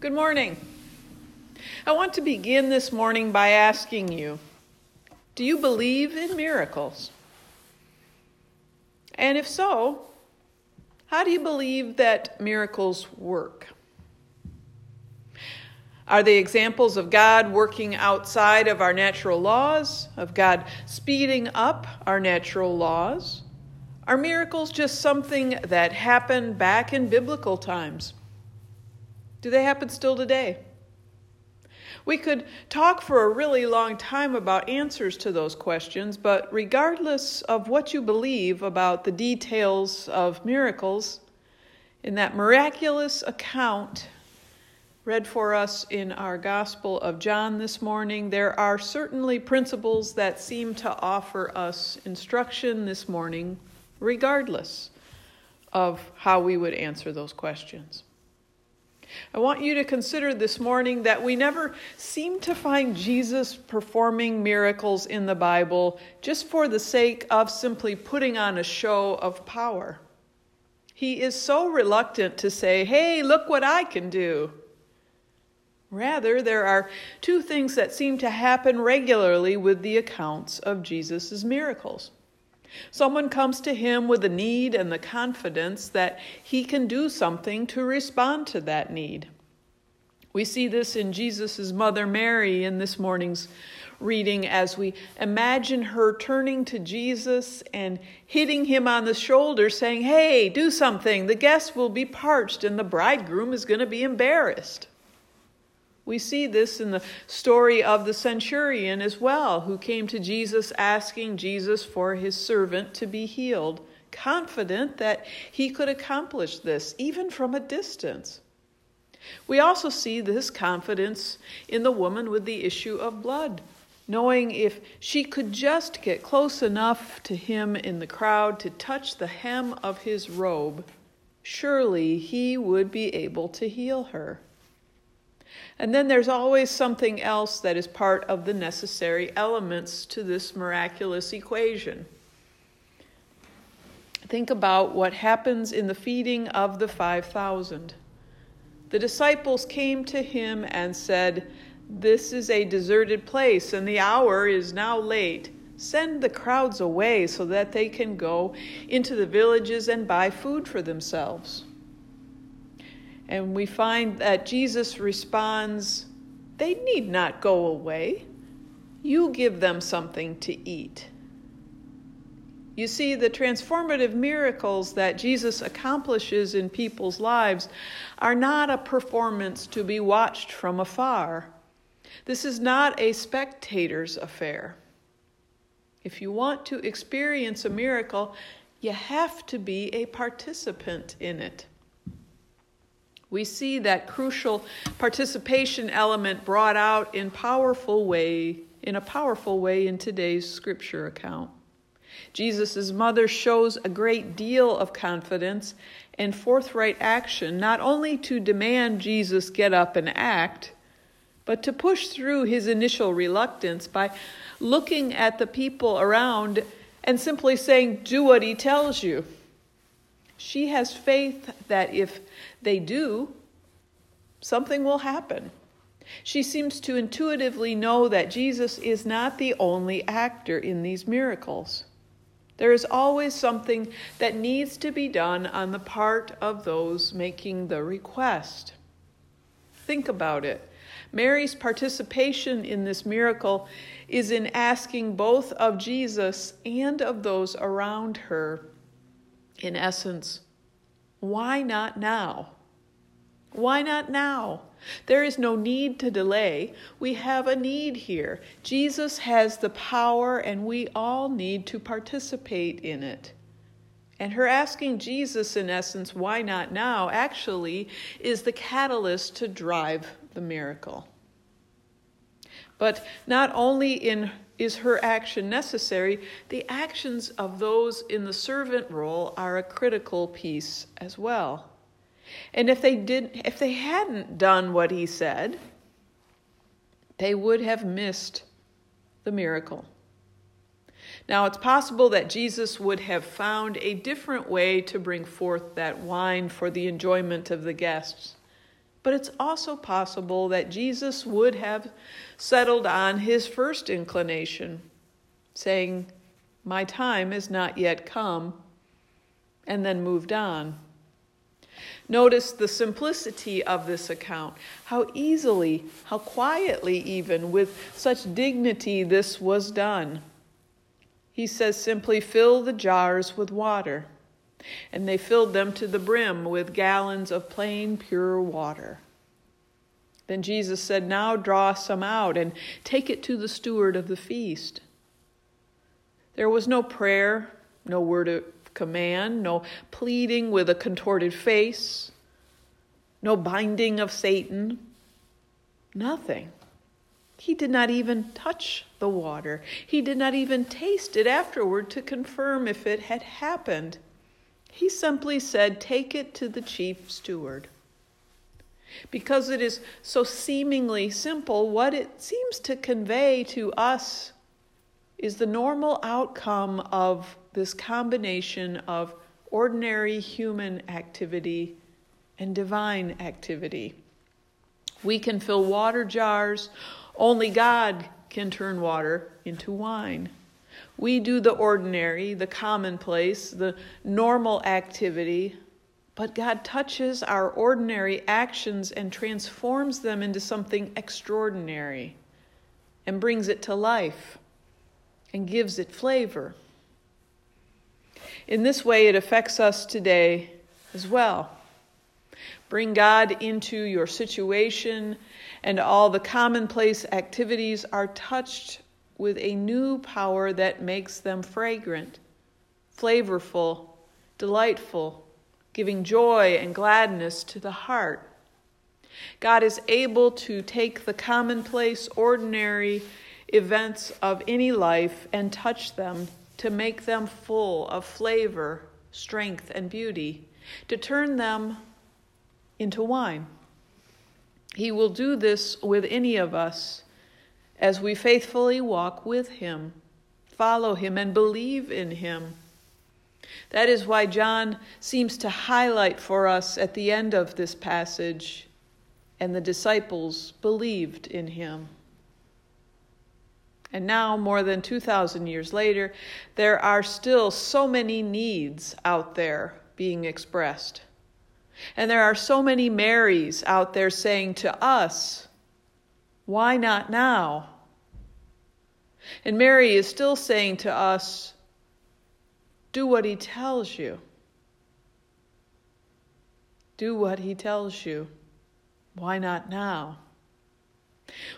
Good morning. I want to begin this morning by asking you Do you believe in miracles? And if so, how do you believe that miracles work? Are they examples of God working outside of our natural laws, of God speeding up our natural laws? Are miracles just something that happened back in biblical times? Do they happen still today? We could talk for a really long time about answers to those questions, but regardless of what you believe about the details of miracles, in that miraculous account read for us in our Gospel of John this morning, there are certainly principles that seem to offer us instruction this morning, regardless of how we would answer those questions. I want you to consider this morning that we never seem to find Jesus performing miracles in the Bible just for the sake of simply putting on a show of power. He is so reluctant to say, Hey, look what I can do. Rather, there are two things that seem to happen regularly with the accounts of Jesus' miracles. Someone comes to him with a need and the confidence that he can do something to respond to that need. We see this in Jesus' mother Mary in this morning's reading as we imagine her turning to Jesus and hitting him on the shoulder, saying, Hey, do something. The guests will be parched and the bridegroom is going to be embarrassed. We see this in the story of the centurion as well, who came to Jesus asking Jesus for his servant to be healed, confident that he could accomplish this even from a distance. We also see this confidence in the woman with the issue of blood, knowing if she could just get close enough to him in the crowd to touch the hem of his robe, surely he would be able to heal her. And then there's always something else that is part of the necessary elements to this miraculous equation. Think about what happens in the feeding of the 5,000. The disciples came to him and said, This is a deserted place, and the hour is now late. Send the crowds away so that they can go into the villages and buy food for themselves. And we find that Jesus responds, They need not go away. You give them something to eat. You see, the transformative miracles that Jesus accomplishes in people's lives are not a performance to be watched from afar. This is not a spectator's affair. If you want to experience a miracle, you have to be a participant in it we see that crucial participation element brought out in powerful way in a powerful way in today's scripture account. Jesus' mother shows a great deal of confidence and forthright action, not only to demand Jesus get up and act, but to push through his initial reluctance by looking at the people around and simply saying, Do what he tells you. She has faith that if they do, something will happen. She seems to intuitively know that Jesus is not the only actor in these miracles. There is always something that needs to be done on the part of those making the request. Think about it. Mary's participation in this miracle is in asking both of Jesus and of those around her, in essence, why not now? Why not now? There is no need to delay. We have a need here. Jesus has the power, and we all need to participate in it. And her asking Jesus, in essence, why not now, actually is the catalyst to drive the miracle. But not only in is her action necessary, the actions of those in the servant role are a critical piece as well. And if they did if they hadn't done what he said, they would have missed the miracle. Now, it's possible that Jesus would have found a different way to bring forth that wine for the enjoyment of the guests. But it's also possible that Jesus would have settled on his first inclination, saying, My time is not yet come, and then moved on. Notice the simplicity of this account, how easily, how quietly, even with such dignity, this was done. He says simply, Fill the jars with water. And they filled them to the brim with gallons of plain, pure water. Then Jesus said, Now draw some out and take it to the steward of the feast. There was no prayer, no word of command, no pleading with a contorted face, no binding of Satan, nothing. He did not even touch the water. He did not even taste it afterward to confirm if it had happened. He simply said, Take it to the chief steward. Because it is so seemingly simple, what it seems to convey to us is the normal outcome of this combination of ordinary human activity and divine activity. We can fill water jars only God can turn water into wine. We do the ordinary, the commonplace, the normal activity, but God touches our ordinary actions and transforms them into something extraordinary and brings it to life and gives it flavor. In this way, it affects us today as well. Bring God into your situation and all the commonplace activities are touched with a new power that makes them fragrant, flavorful, delightful, giving joy and gladness to the heart. God is able to take the commonplace, ordinary events of any life and touch them to make them full of flavor, strength, and beauty, to turn them into wine. He will do this with any of us as we faithfully walk with Him, follow Him, and believe in Him. That is why John seems to highlight for us at the end of this passage, and the disciples believed in Him. And now, more than 2,000 years later, there are still so many needs out there being expressed. And there are so many Marys out there saying to us, Why not now? And Mary is still saying to us, Do what he tells you. Do what he tells you. Why not now?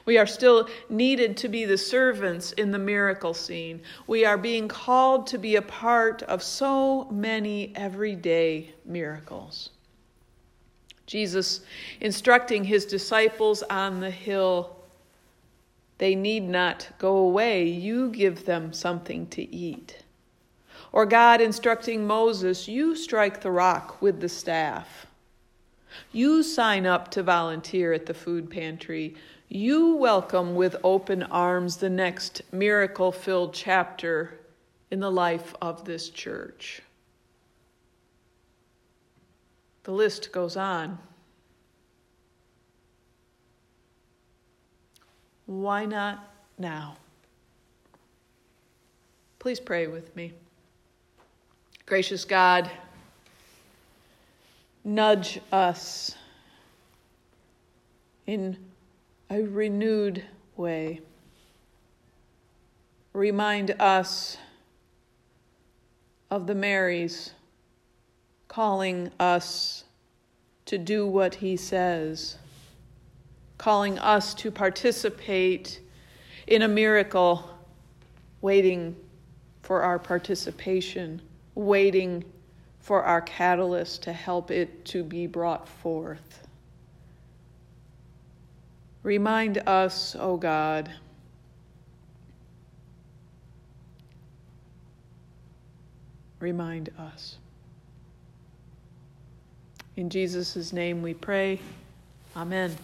We are still needed to be the servants in the miracle scene. We are being called to be a part of so many everyday miracles. Jesus instructing his disciples on the hill they need not go away, you give them something to eat. Or God instructing Moses, you strike the rock with the staff. You sign up to volunteer at the food pantry. You welcome with open arms the next miracle filled chapter in the life of this church. The list goes on. Why not now? Please pray with me. Gracious God, nudge us in a renewed way. Remind us of the Marys calling us to do what he says, calling us to participate in a miracle, waiting for our participation, waiting for our catalyst to help it to be brought forth. Remind us, O oh God, remind us. In Jesus' name we pray. Amen.